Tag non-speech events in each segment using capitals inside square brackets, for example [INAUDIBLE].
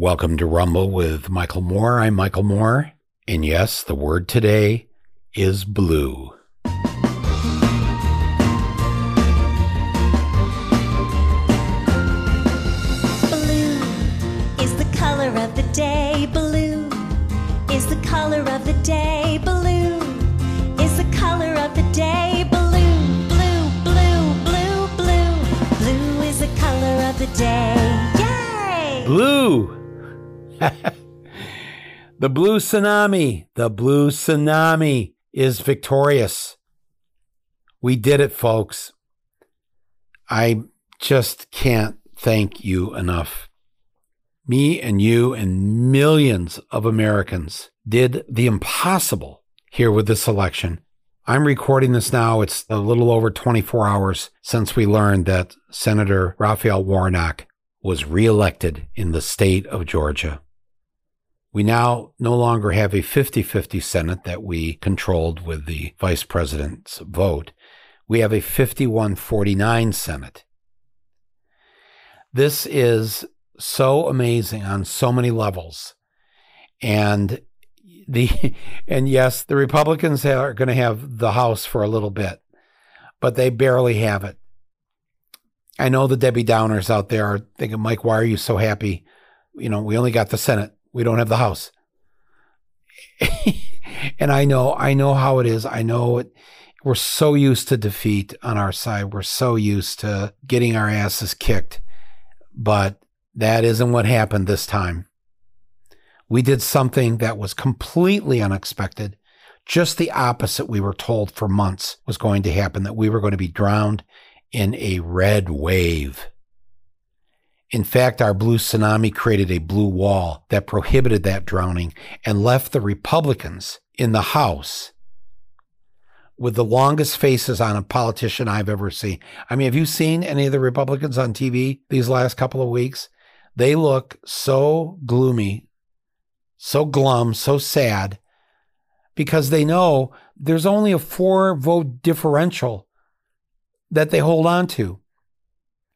Welcome to Rumble with Michael Moore. I'm Michael Moore. And yes, the word today is blue. The blue tsunami. The blue tsunami is victorious. We did it, folks. I just can't thank you enough. Me and you and millions of Americans did the impossible here with this election. I'm recording this now. It's a little over 24 hours since we learned that Senator Raphael Warnock was reelected in the state of Georgia. We now no longer have a 50 50 Senate that we controlled with the vice president's vote. We have a 51 49 Senate. This is so amazing on so many levels. And the [LAUGHS] and yes, the Republicans are going to have the House for a little bit, but they barely have it. I know the Debbie Downers out there are thinking, Mike, why are you so happy? You know, we only got the Senate. We don't have the House. [LAUGHS] and I know, I know how it is. I know it. We're so used to defeat on our side. We're so used to getting our asses kicked. But that isn't what happened this time. We did something that was completely unexpected, just the opposite we were told for months was going to happen, that we were going to be drowned in a red wave. In fact, our blue tsunami created a blue wall that prohibited that drowning and left the Republicans in the House with the longest faces on a politician I've ever seen. I mean, have you seen any of the Republicans on TV these last couple of weeks? They look so gloomy, so glum, so sad because they know there's only a four vote differential that they hold on to.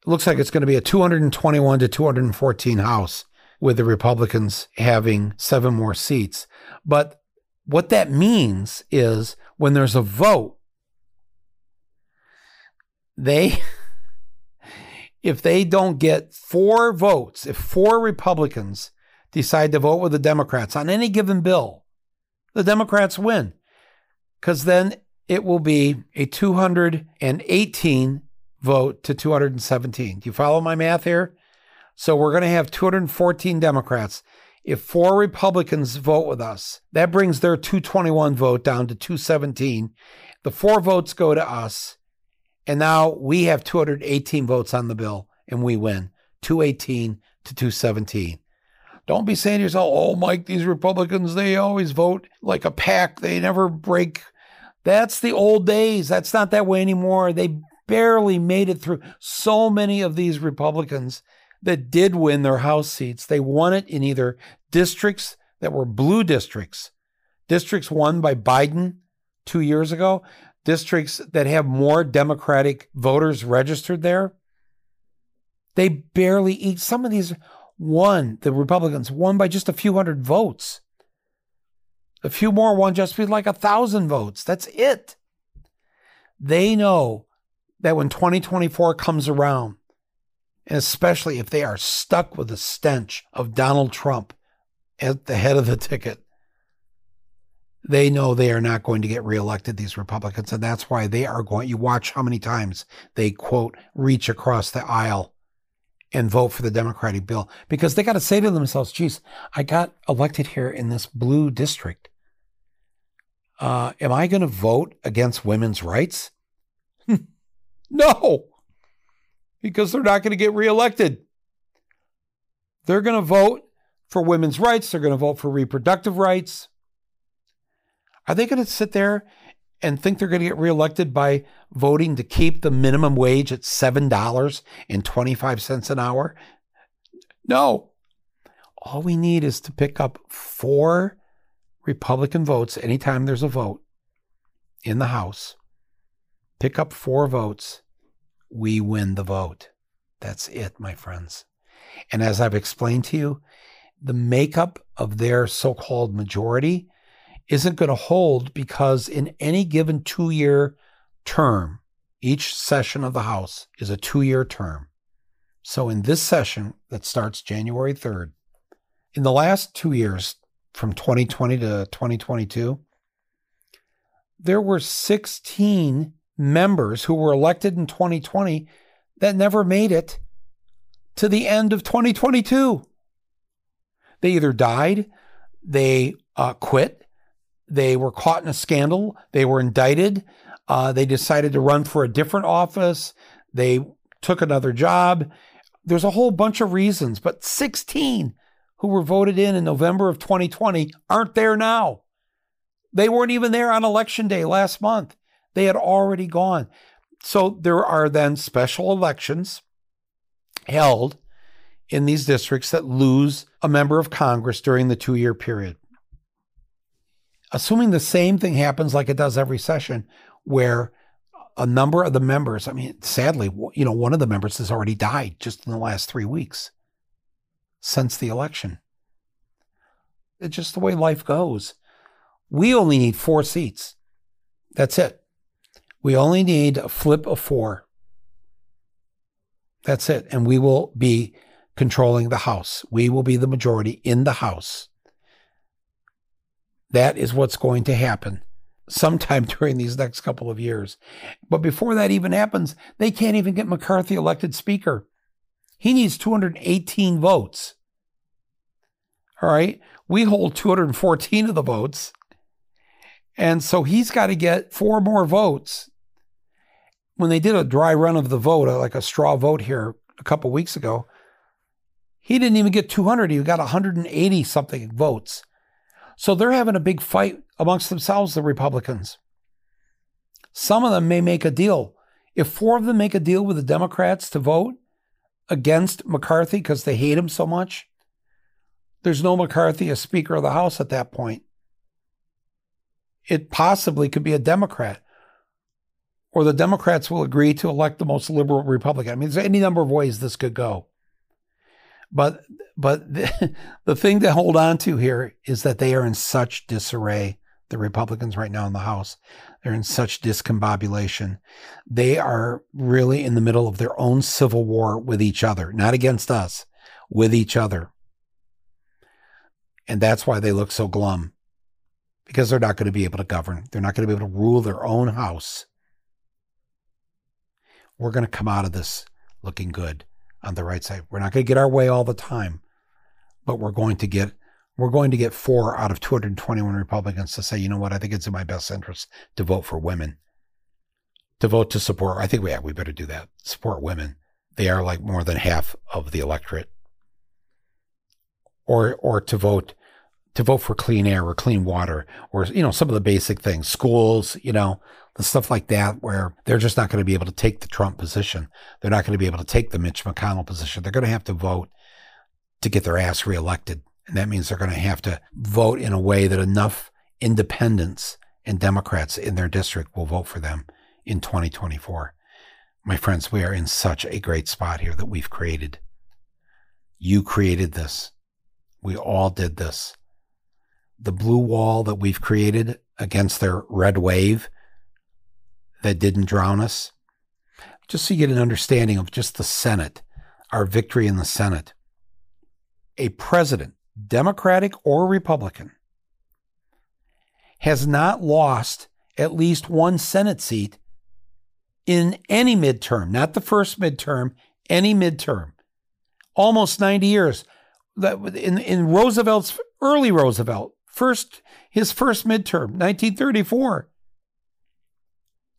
It looks like it's going to be a 221 to 214 House with the Republicans having seven more seats. But what that means is when there's a vote, they, [LAUGHS] if they don't get four votes, if four Republicans decide to vote with the Democrats on any given bill, the Democrats win. Because then it will be a 218 vote to 217. Do you follow my math here? So we're going to have 214 Democrats. If four Republicans vote with us, that brings their 221 vote down to 217. The four votes go to us. And now we have 218 votes on the bill and we win 218 to 217. Don't be saying to yourself, oh, Mike, these Republicans, they always vote like a pack. They never break. That's the old days. That's not that way anymore. They barely made it through. So many of these Republicans that did win their House seats, they won it in either districts that were blue districts, districts won by Biden two years ago, districts that have more Democratic voters registered there. They barely eat. Some of these won, the Republicans won by just a few hundred votes. A few more won just like a thousand votes. That's it. They know that when 2024 comes around, and especially if they are stuck with the stench of Donald Trump at the head of the ticket, they know they are not going to get reelected, these Republicans. And that's why they are going, you watch how many times they quote, reach across the aisle and vote for the Democratic bill because they got to say to themselves, geez, I got elected here in this blue district. Uh, am I going to vote against women's rights? [LAUGHS] no, because they're not going to get reelected. They're going to vote for women's rights. They're going to vote for reproductive rights. Are they going to sit there and think they're going to get reelected by voting to keep the minimum wage at $7.25 an hour? No. All we need is to pick up four Republican votes anytime there's a vote in the House. Pick up four votes. We win the vote. That's it, my friends. And as I've explained to you, the makeup of their so called majority isn't going to hold because in any given two year term, each session of the House is a two year term. So in this session that starts January 3rd, in the last two years, from 2020 to 2022, there were 16 members who were elected in 2020 that never made it to the end of 2022. They either died, they uh, quit, they were caught in a scandal, they were indicted, uh, they decided to run for a different office, they took another job. There's a whole bunch of reasons, but 16 who were voted in in November of 2020 aren't there now. They weren't even there on election day last month. They had already gone. So there are then special elections held in these districts that lose a member of Congress during the two year period. Assuming the same thing happens like it does every session, where a number of the members, I mean, sadly, you know, one of the members has already died just in the last three weeks since the election. It's just the way life goes. We only need four seats. That's it. We only need a flip of four. That's it. And we will be controlling the House. We will be the majority in the House. That is what's going to happen sometime [LAUGHS] during these next couple of years. But before that even happens, they can't even get McCarthy elected Speaker. He needs 218 votes. All right. We hold 214 of the votes. And so he's got to get four more votes. When they did a dry run of the vote, uh, like a straw vote here a couple weeks ago, he didn't even get 200. He got 180 something votes. So they're having a big fight amongst themselves, the Republicans. Some of them may make a deal. If four of them make a deal with the Democrats to vote against McCarthy because they hate him so much, there's no McCarthy as Speaker of the House at that point. It possibly could be a Democrat. Or the Democrats will agree to elect the most liberal Republican. I mean, there's any number of ways this could go. But but the, [LAUGHS] the thing to hold on to here is that they are in such disarray, the Republicans right now in the House. They're in such discombobulation. They are really in the middle of their own civil war with each other, not against us, with each other. And that's why they look so glum because they're not going to be able to govern. They're not going to be able to rule their own house. We're going to come out of this looking good on the right side. We're not going to get our way all the time, but we're going to get we're going to get four out of 221 Republicans to say, you know what, I think it's in my best interest to vote for women, to vote to support. I think we yeah, we better do that. Support women. They are like more than half of the electorate. Or or to vote to vote for clean air or clean water or you know some of the basic things, schools, you know, the stuff like that, where they're just not going to be able to take the Trump position. They're not going to be able to take the Mitch McConnell position. They're going to have to vote to get their ass reelected. And that means they're going to have to vote in a way that enough independents and Democrats in their district will vote for them in 2024. My friends, we are in such a great spot here that we've created. You created this. We all did this. The blue wall that we've created against their red wave that didn't drown us? Just so you get an understanding of just the Senate, our victory in the Senate. A president, Democratic or Republican, has not lost at least one Senate seat in any midterm, not the first midterm, any midterm. Almost 90 years. In, in Roosevelt's early Roosevelt, first his first midterm, 1934,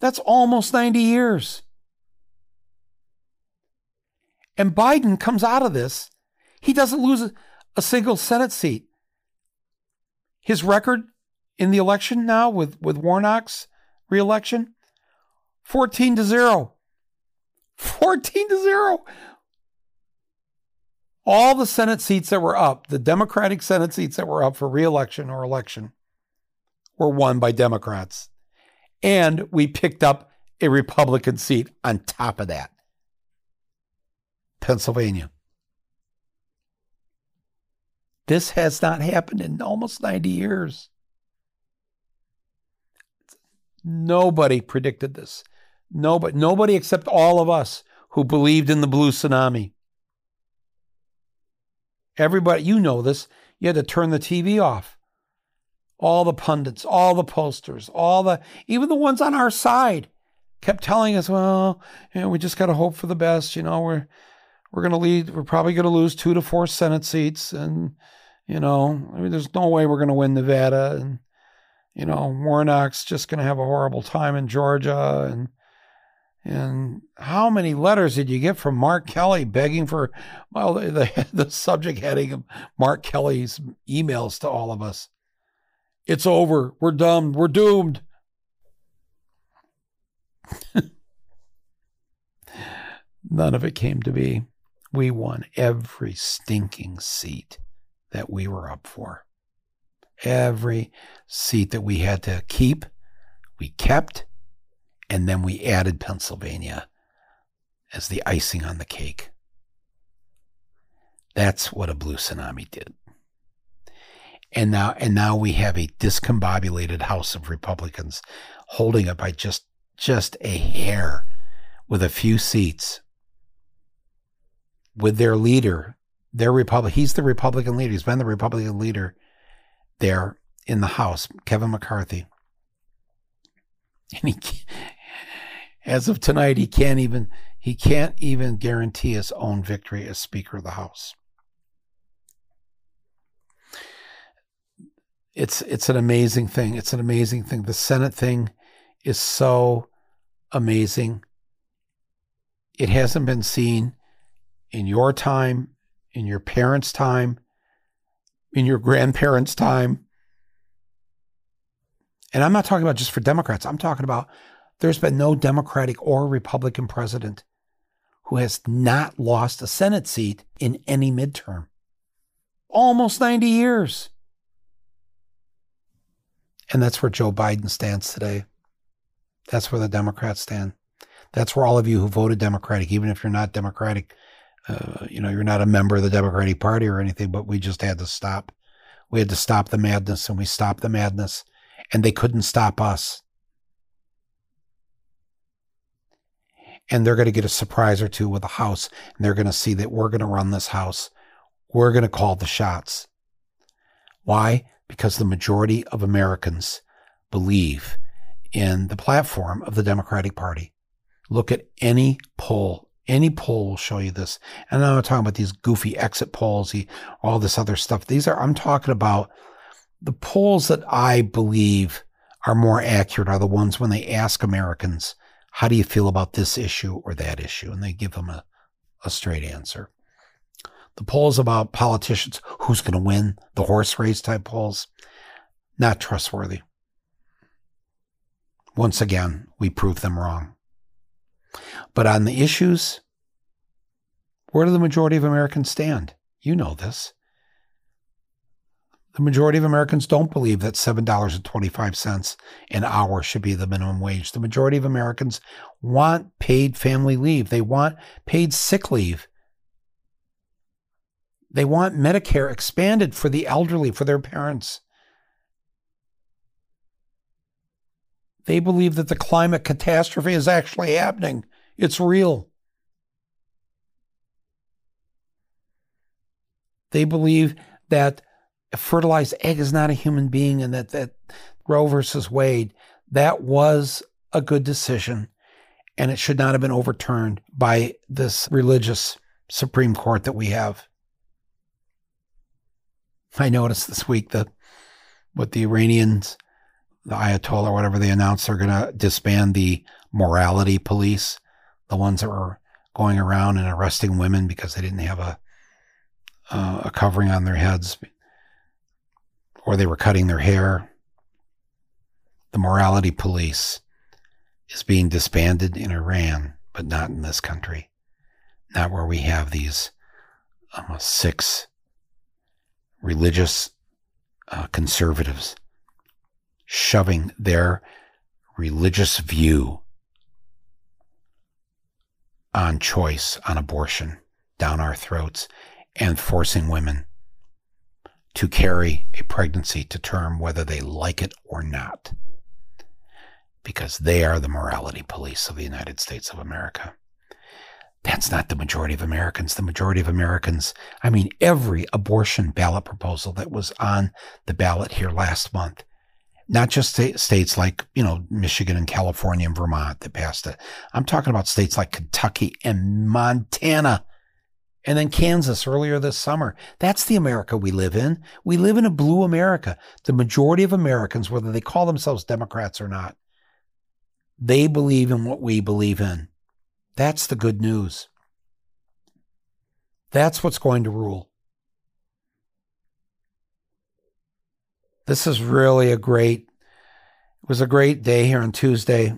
that's almost 90 years. And Biden comes out of this. He doesn't lose a, single Senate seat. His record in the election now with, with Warnock's reelection 14 to 0. [LAUGHS] 14 to 0. All the Senate seats that were up, the Democratic Senate seats that were up for reelection or election, were won by Democrats and we picked up a Republican seat on top of that. Pennsylvania. This has not happened in almost 90 years. Nobody predicted this. Nobody, nobody except all of us who believed in the blue tsunami. Everybody, you know this. You had to turn the TV off. All the pundits, all the posters, all the, even the ones on our side kept telling us, well, you know, we just got to hope for the best. You know, we're, we're going to lead, we're probably going to lose two to four Senate seats. And, you know, I mean, there's no way we're going to win Nevada. And, you know, Warnock's just going to have a horrible time in Georgia. And, and how many letters did you get from Mark Kelly begging for, well, the, the, [LAUGHS] the subject heading of Mark Kelly's emails to all of us? It's over. We're done. We're doomed. [LAUGHS] None of it came to be. We won every stinking seat that we were up for. Every seat that we had to keep, we kept and then we added Pennsylvania as the icing on the cake. That's what a blue tsunami did. And now and now we have a discombobulated House of Republicans holding it by just just a hair with a few seats with their leader, their Republic he's the Republican leader. He's been the Republican leader there in the House, Kevin McCarthy. And he as of tonight, he can't even he can't even guarantee his own victory as Speaker of the House. It's it's an amazing thing. It's an amazing thing. The Senate thing is so amazing. It hasn't been seen in your time, in your parents' time, in your grandparents' time. And I'm not talking about just for Democrats. I'm talking about there's been no Democratic or Republican president who has not lost a Senate seat in any midterm. Almost 90 years. And that's where Joe Biden stands today. That's where the Democrats stand. That's where all of you who voted Democratic, even if you're not Democratic, uh, you know, you're not a member of the Democratic Party or anything, but we just had to stop. We had to stop the madness and we stopped the madness and they couldn't stop us. and they're going to get a surprise or two with the house and they're going to see that we're going to run this house. We're going to call the shots. Why? Because the majority of Americans believe in the platform of the Democratic Party. Look at any poll. Any poll will show you this. And I'm not talking about these goofy exit polls, all this other stuff. These are, I'm talking about the polls that I believe are more accurate are the ones when they ask Americans, how do you feel about this issue or that issue? And they give them a, a straight answer. The polls about politicians, who's going to win, the horse race type polls, not trustworthy. Once again, we prove them wrong. But on the issues, where do the majority of Americans stand? You know this. The majority of Americans don't believe that $7.25 an hour should be the minimum wage. The majority of Americans want paid family leave. They want paid sick leave. They want Medicare expanded for the elderly, for their parents. They believe that the climate catastrophe is actually happening. It's real. They believe that a fertilized egg is not a human being and that, that Roe versus Wade, that was a good decision and it should not have been overturned by this religious Supreme Court that we have. [LAUGHS] I noticed this week that what the Iranians, the Ayatollah or whatever, they announced they're going to disband the morality police, the ones that were going around and arresting women because they didn't have a uh, a covering on their heads or they were cutting their hair. The morality police is being disbanded in Iran, but not in this country. Not where we have these um, six religious uh, conservatives shoving their religious view on choice, on abortion down our throats and forcing women to carry a pregnancy to term whether they like it or not. Because they are the morality police of the United States of America. That's not the majority of Americans. The majority of Americans, I mean, every abortion ballot proposal that was on the ballot here last month, not just states like, you know, Michigan and California and Vermont that passed it. I'm talking about states like Kentucky and Montana and then Kansas earlier this summer. That's the America we live in. We live in a blue America. The majority of Americans, whether they call themselves Democrats or not, they believe in what we believe in. That's the good news. That's what's going to rule. This is really a great, it was a great day here on Tuesday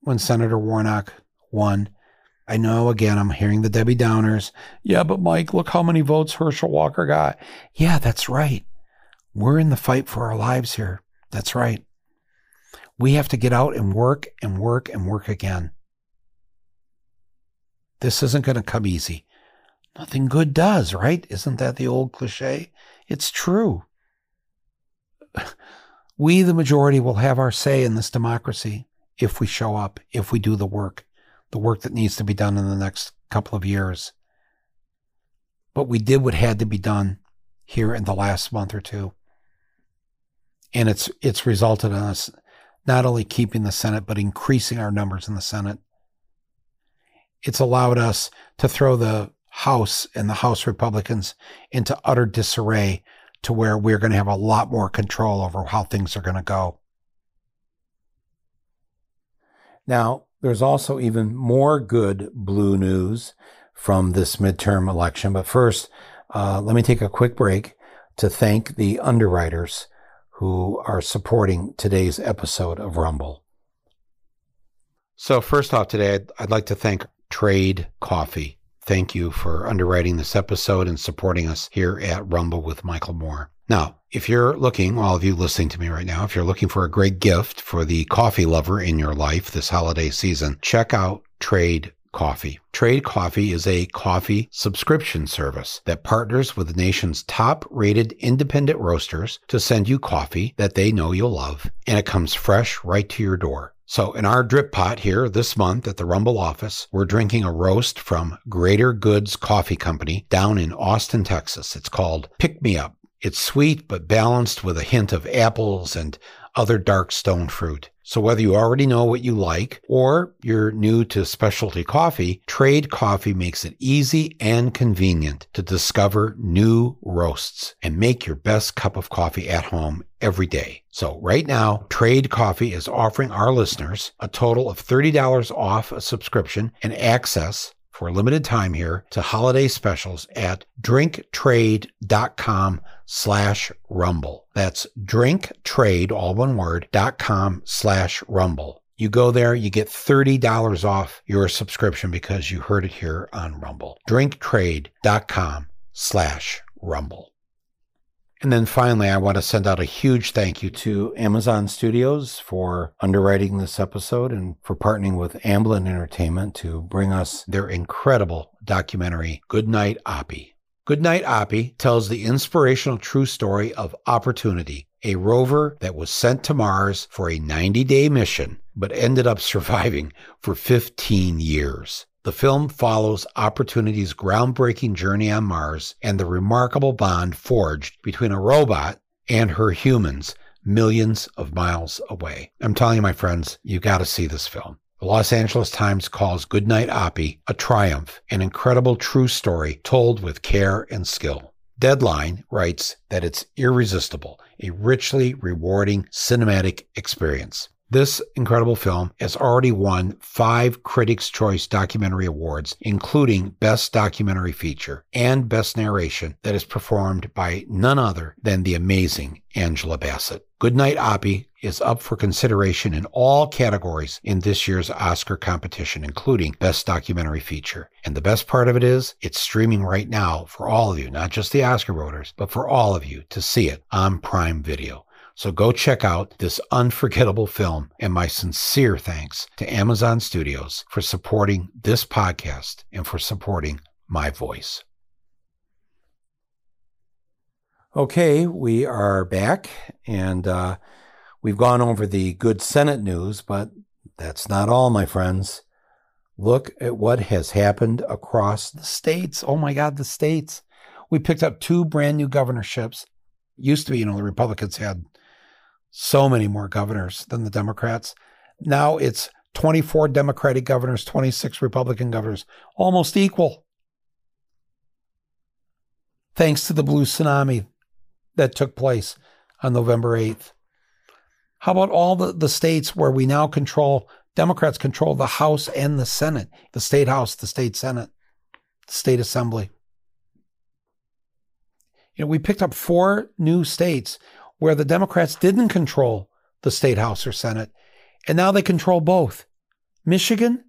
when Senator Warnock won. I know again, I'm hearing the Debbie Downers. Yeah, but Mike, look how many votes Herschel Walker got. Yeah, that's right. We're in the fight for our lives here. That's right. We have to get out and work and work and work again. This isn't going to come easy. Nothing good does, right? Isn't that the old cliche? It's true. [LAUGHS] We, the majority, will have our say in this democracy if we show up, if we do the work, the work that needs to be done in the next couple of years. But we did what had to be done here in the last month or two. And it's it's resulted in us not only keeping the Senate, but increasing our numbers in the Senate it's allowed us to throw the House and the House Republicans into utter disarray to where we're going to have a lot more control over how things are going to go. Now, there's also even more good blue news from this midterm election. But first, uh, let me take a quick break to thank the underwriters who are supporting today's episode of Rumble. So, first off, today, I'd, I'd like to thank Trade Coffee. Thank you for underwriting this episode and supporting us here at Rumble with Michael Moore. Now, if you're looking, all of you listening to me right now, if you're looking for a great gift for the coffee lover in your life this holiday season, check out Trade Coffee. Trade Coffee is a coffee subscription service that partners with the nation's top rated independent roasters to send you coffee that they know you'll love, and it comes fresh right to your door. So, in our drip pot here this month at the Rumble office, we're drinking a roast from Greater Goods Coffee Company down in Austin, Texas. It's called Pick Me Up. It's sweet but balanced with a hint of apples and other dark stone fruit. So whether you already know what you like or you're new to specialty coffee, Trade Coffee makes it easy and convenient to discover new roasts and make your best cup of coffee at home every day. So right now, Trade Coffee is offering our listeners a total of $30 off a subscription and access for a limited time here to holiday specials at drinktrade.com slash rumble. That's drinktrade, all one word, dot com slash rumble. You go there, you get $30 off your subscription because you heard it here on Rumble. drinktrade.com slash rumble. And then finally, I want to send out a huge thank you to Amazon Studios for underwriting this episode and for partnering with Amblin Entertainment to bring us their incredible documentary, Goodnight Oppy. Goodnight Oppy tells the inspirational true story of Opportunity, a rover that was sent to Mars for a 90 day mission, but ended up [LAUGHS] surviving for 15 years. The film follows Opportunity's groundbreaking journey on Mars and the remarkable bond forged between a robot and her humans millions of miles away. I'm telling you, my friends, you got to see this film. The Los Angeles Times calls Goodnight Oppy a triumph, an incredible true story told with care and skill. Deadline writes that it's irresistible, a richly rewarding cinematic experience. This incredible film has already won five Critics' Choice Documentary Awards, including Best Documentary Feature and Best Narration, that is performed by none other than the amazing Angela Bassett. Goodnight Oppy is up for consideration in all categories in this year's Oscar competition, including Best Documentary Feature. And the best part of it is, it's streaming right now for all of you, not just the Oscar voters, but for all of you to see it on Prime Video. So go check out this unforgettable film and my sincere thanks to Amazon Studios for supporting this podcast and for supporting my voice. Okay, we are back and uh, we've gone over the good Senate news, but that's not all, my friends. Look at what has happened across the states. Oh my God, the states. We picked up two brand new governorships. Used to be, you know, the Republicans had so many more governors than the Democrats. Now it's 24 Democratic governors, 26 Republican governors, almost equal. Thanks to the blue tsunami that took place on November 8th. How about all the, the states where we now control, Democrats control the House and the Senate, the state House, the state Senate, the state Assembly? You know, we picked up four new states where the Democrats didn't control the state House or Senate, and now they control both Michigan,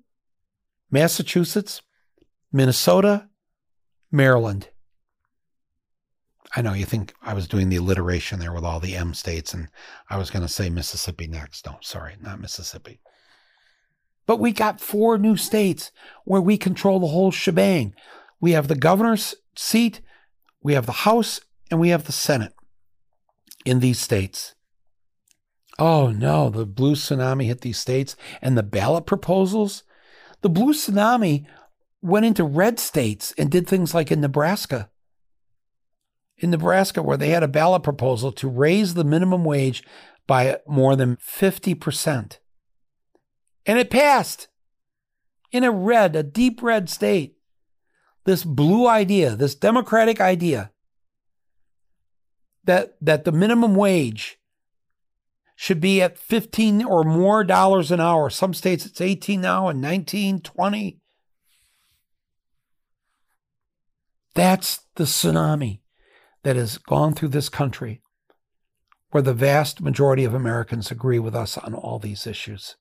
Massachusetts, Minnesota, Maryland. I know you think I was doing the alliteration there with all the M states, and I was going to say Mississippi next. No, sorry, not Mississippi. But we got four new states where we control the whole shebang. We have the governor's seat, we have the House, and we have the Senate in these states. Oh no, the blue tsunami hit these states and the ballot proposals. The blue tsunami went into red states and did things like in Nebraska in Nebraska where they had a ballot proposal to raise the minimum wage by more than 50%. And it passed in a red, a deep red state. This blue idea, this democratic idea that, that the minimum wage should be at 15 or more dollars an hour. Some states it's 18 now and 19, 20. That's the tsunami that has gone through this country where the vast majority of Americans agree with us on all these issues.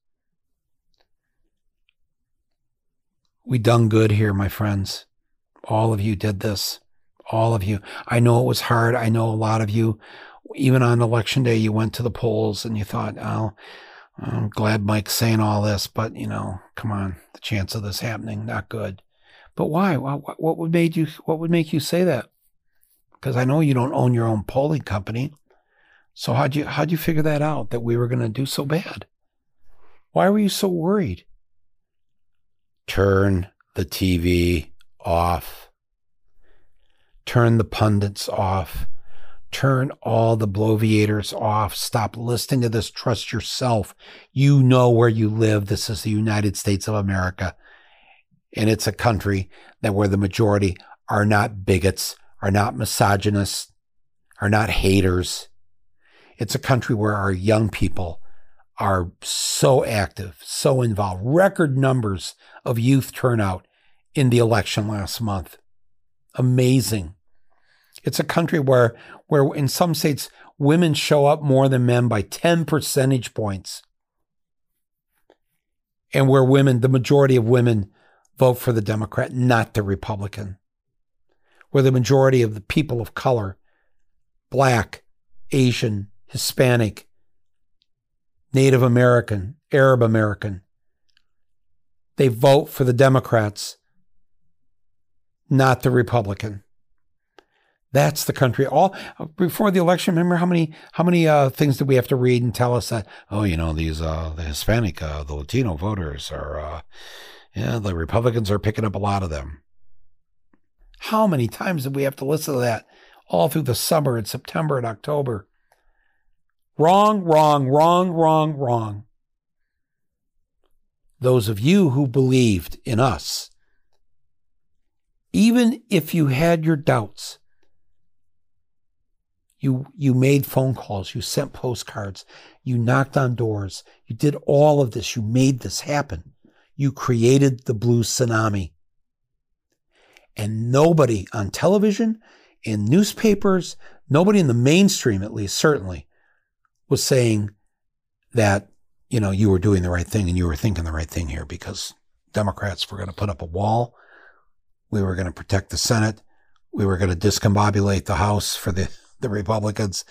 We done good here, my friends. All of you did this. All of you. I know it was hard. I know a lot of you, even on election day, you went to the polls and you thought, oh, I'm glad Mike's saying all this, but you know, come on, the chance of this happening, not good. But why? What, would made you? What would make you say that? because I know you don't own your own polling company. So how'd you how'd you figure that out that we were going to do so bad? Why were you so worried? Turn the TV off. Turn the pundits off. Turn all the bloviators off. Stop listening to this. Trust yourself. You know where you live. This is the United States of America. And it's a country that where the majority are not bigots, are not misogynists, are not haters. It's a country where our young people are so active, so involved. Record numbers of youth turnout in the election last month. Amazing. It's a country where, where in some states, women show up more than men by 10 percentage points. And where women, the majority of women, vote for the Democrat, not the Republican where the majority of the people of color, black, Asian, Hispanic, Native American, Arab American, they vote for the Democrats, not the Republican. That's the country. All before the election. Remember how many how many uh, things did we have to read and tell us that? Oh, you know these uh, the Hispanic, uh, the Latino voters are, uh, yeah, the Republicans are picking up a lot of them. How many times did we have to listen to that all through the summer and September and October? Wrong, wrong, wrong, wrong, wrong. Those of you who believed in us, even if you had your doubts, you, you made phone calls, you sent postcards, you knocked on doors, you did all of this, you made this happen. You created the blue tsunami. And nobody on television, in newspapers, nobody in the mainstream, at least, certainly, was saying that, you know, you were doing the right thing and you were thinking the right thing here because Democrats were going to put up a wall. We were going to protect the Senate. We were going to discombobulate the House for the, the Republicans.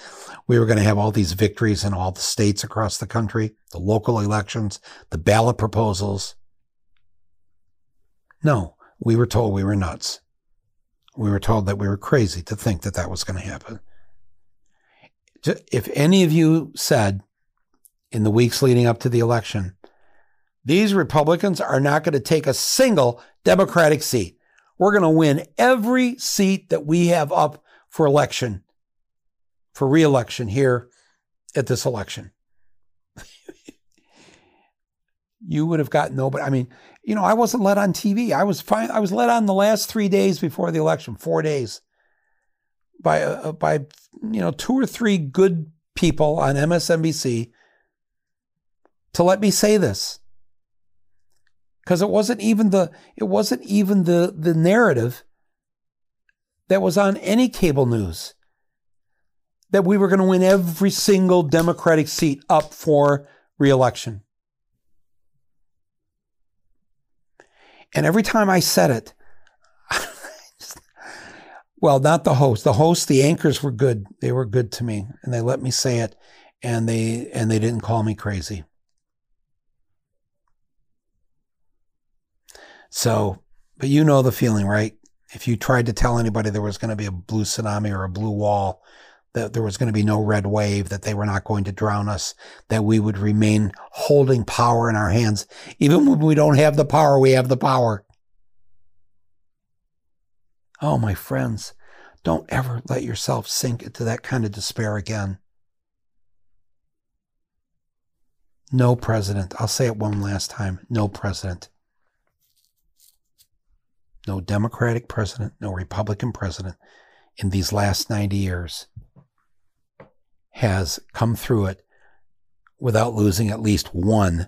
We were going to have all these victories in all the states across the country, the local elections, the ballot proposals. No, we were told we were nuts. We were told that we were crazy to think that that was going to happen. if any of you said in the weeks leading up to the election, these Republicans are not going to take a single Democratic seat. We're going to win every seat that we have up for election, for reelection here at this election. [LAUGHS] you would have got nobody. I mean, you know, I wasn't let on TV. I was fine. I was let on the last three days before the election, four days, by uh, by you know two or three good people on MSNBC to let me say this because it wasn't even the it wasn't even the the narrative that was on any cable news that we were going to win every single Democratic seat up for reelection. And every time I said it, [LAUGHS] well, not the host. The host, the anchors were good. They were good to me and they let me say it and they and they didn't call me crazy. So, but you know the feeling, right? If you tried to tell anybody there was going to be a blue tsunami or a blue wall, that there was going to be no red wave, that they were not going to drown us, that we would remain holding power in our hands. Even when we don't have the power, we have the power. Oh, my friends, don't ever let yourself sink into that kind of despair again. No president, I'll say it one last time no president no Democratic president, no Republican president in these last 90 years has come through it without losing at least one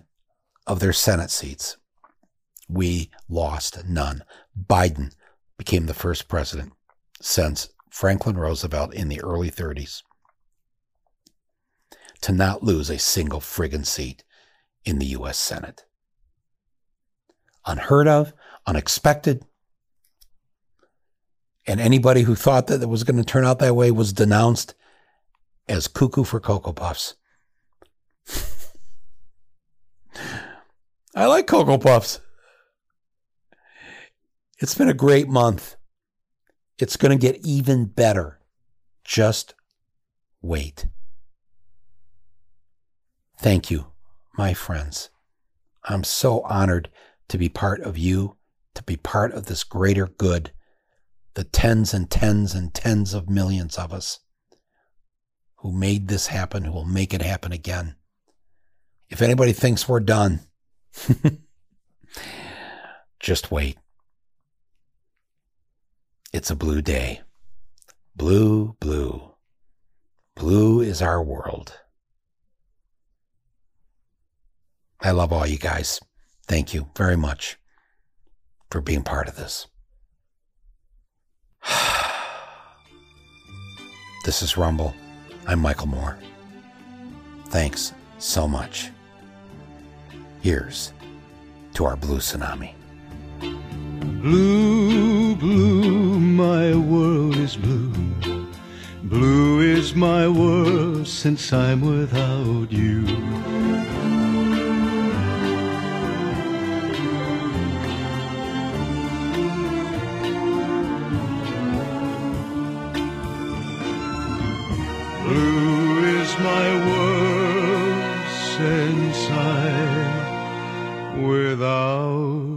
of their Senate seats. We lost none. Biden became the first president since Franklin Roosevelt in the early 30s to not lose a single friggin' seat in the U.S. Senate. Unheard of, unexpected, and anybody who thought that it was going to turn out that way was denounced as cuckoo for Cocoa Puffs. I like Cocoa Puffs. It's been a great month. It's going to get even better. Just wait. Thank you, my friends. I'm so honored to be part of you, to be part of this greater good the tens and tens and tens of millions of us who made this happen, who will make it happen again. If anybody thinks we're done, [LAUGHS] just wait. It's a blue day. Blue, blue. Blue is our world. I love all you guys. Thank you very much for being part of this. [SIGHS] this is Rumble. I'm Michael Moore. Thanks so much. Here's to our blue tsunami. Blue, blue, my world is blue. Blue is my world since I'm without you. Without